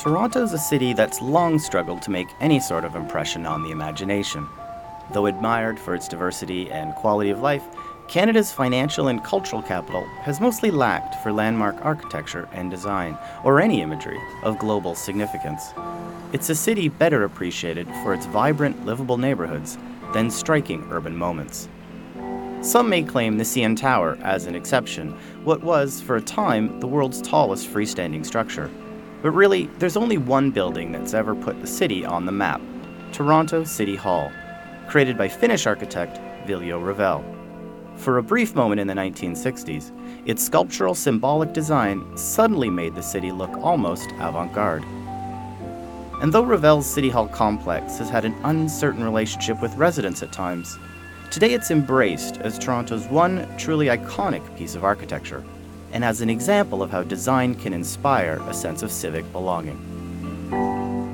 Toronto's a city that's long struggled to make any sort of impression on the imagination. Though admired for its diversity and quality of life, Canada's financial and cultural capital has mostly lacked for landmark architecture and design, or any imagery of global significance. It's a city better appreciated for its vibrant, livable neighborhoods than striking urban moments. Some may claim the CN Tower as an exception, what was, for a time, the world's tallest freestanding structure. But really, there's only one building that's ever put the city on the map Toronto City Hall, created by Finnish architect Viljo Revell. For a brief moment in the 1960s, its sculptural symbolic design suddenly made the city look almost avant garde. And though Revell's City Hall complex has had an uncertain relationship with residents at times, today it's embraced as Toronto's one truly iconic piece of architecture and as an example of how design can inspire a sense of civic belonging.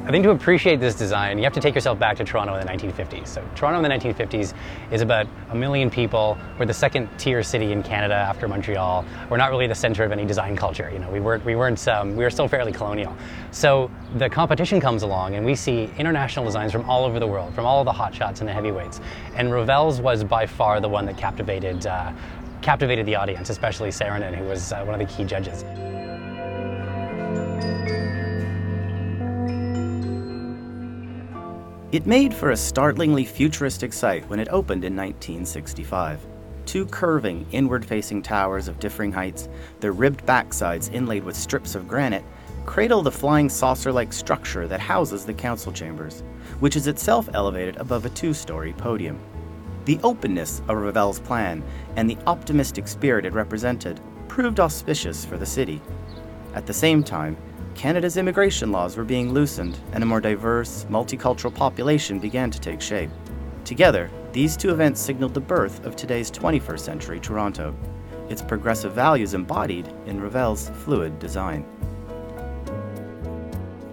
I think to appreciate this design, you have to take yourself back to Toronto in the 1950s. So Toronto in the 1950s is about a million people. We're the second tier city in Canada after Montreal. We're not really the center of any design culture. You know, we weren't, we weren't, um, we were still fairly colonial. So the competition comes along and we see international designs from all over the world, from all the hotshots and the heavyweights. And Revell's was by far the one that captivated, uh, captivated the audience, especially Saarinen, who was uh, one of the key judges. It made for a startlingly futuristic site when it opened in 1965. Two curving, inward facing towers of differing heights, their ribbed backsides inlaid with strips of granite, cradle the flying saucer like structure that houses the council chambers, which is itself elevated above a two story podium. The openness of Revell's plan and the optimistic spirit it represented proved auspicious for the city. At the same time, Canada's immigration laws were being loosened and a more diverse, multicultural population began to take shape. Together, these two events signaled the birth of today's 21st century Toronto, its progressive values embodied in Revell's fluid design.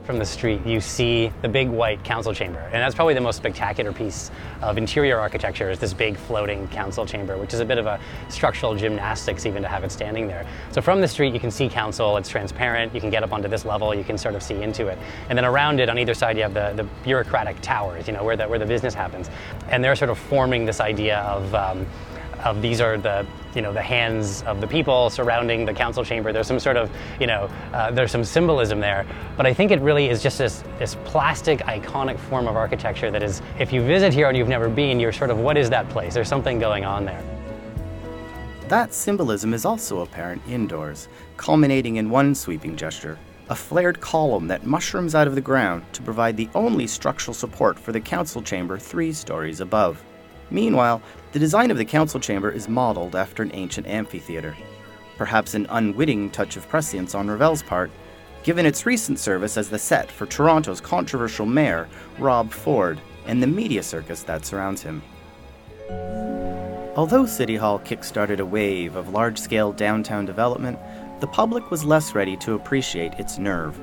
From the street, you see the big white council chamber, and that's probably the most spectacular piece of interior architecture is this big floating council chamber, which is a bit of a structural gymnastics even to have it standing there. So from the street, you can see council, it's transparent, you can get up onto this level, you can sort of see into it. And then around it, on either side, you have the, the bureaucratic towers, you know, where the, where the business happens. And they're sort of forming this idea of um, of these are the you know the hands of the people surrounding the council chamber. There's some sort of you know uh, there's some symbolism there, but I think it really is just this this plastic iconic form of architecture that is if you visit here and you've never been, you're sort of what is that place? There's something going on there. That symbolism is also apparent indoors, culminating in one sweeping gesture a flared column that mushrooms out of the ground to provide the only structural support for the council chamber three stories above. Meanwhile, the design of the council chamber is modeled after an ancient amphitheater. Perhaps an unwitting touch of prescience on Revell's part, given its recent service as the set for Toronto's controversial mayor, Rob Ford, and the media circus that surrounds him. Although City Hall kickstarted a wave of large scale downtown development, the public was less ready to appreciate its nerve.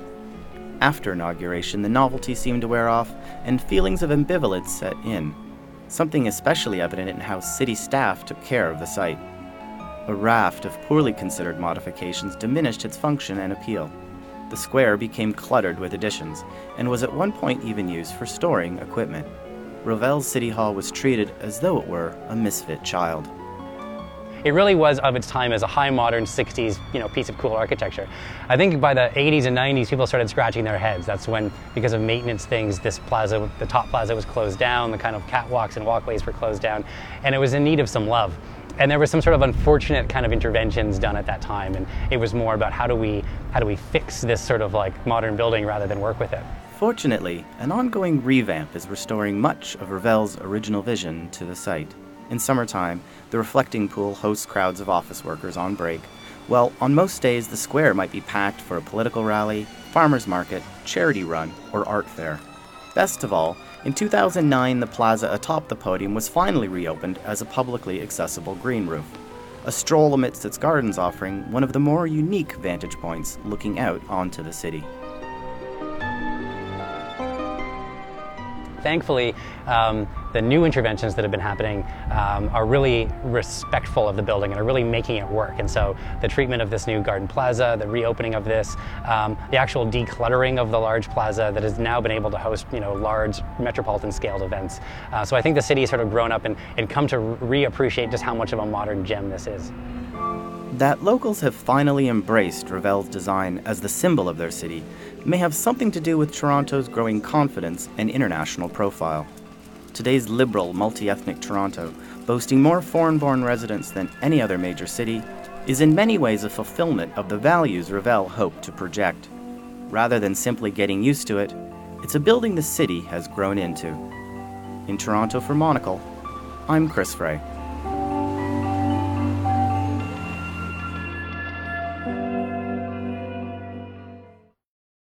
After inauguration, the novelty seemed to wear off, and feelings of ambivalence set in something especially evident in how city staff took care of the site. A raft of poorly considered modifications diminished its function and appeal. The square became cluttered with additions, and was at one point even used for storing equipment. Revell's City Hall was treated as though it were a misfit child. It really was of its time as a high modern 60s you know, piece of cool architecture. I think by the 80s and 90s, people started scratching their heads. That's when, because of maintenance things, this plaza, the top plaza was closed down, the kind of catwalks and walkways were closed down, and it was in need of some love. And there was some sort of unfortunate kind of interventions done at that time, and it was more about how do we, how do we fix this sort of like modern building rather than work with it. Fortunately, an ongoing revamp is restoring much of Revell's original vision to the site. In summertime, the reflecting pool hosts crowds of office workers on break, while on most days the square might be packed for a political rally, farmers market, charity run, or art fair. Best of all, in 2009 the plaza atop the podium was finally reopened as a publicly accessible green roof. A stroll amidst its gardens offering one of the more unique vantage points looking out onto the city. Thankfully, um, the new interventions that have been happening um, are really respectful of the building and are really making it work. And so the treatment of this new garden plaza, the reopening of this, um, the actual decluttering of the large plaza that has now been able to host you know large metropolitan scaled events. Uh, so I think the city has sort of grown up and, and come to reappreciate just how much of a modern gem this is. That locals have finally embraced Revell's design as the symbol of their city may have something to do with Toronto's growing confidence and international profile. Today's liberal, multi ethnic Toronto, boasting more foreign born residents than any other major city, is in many ways a fulfillment of the values Revell hoped to project. Rather than simply getting used to it, it's a building the city has grown into. In Toronto for Monocle, I'm Chris Frey.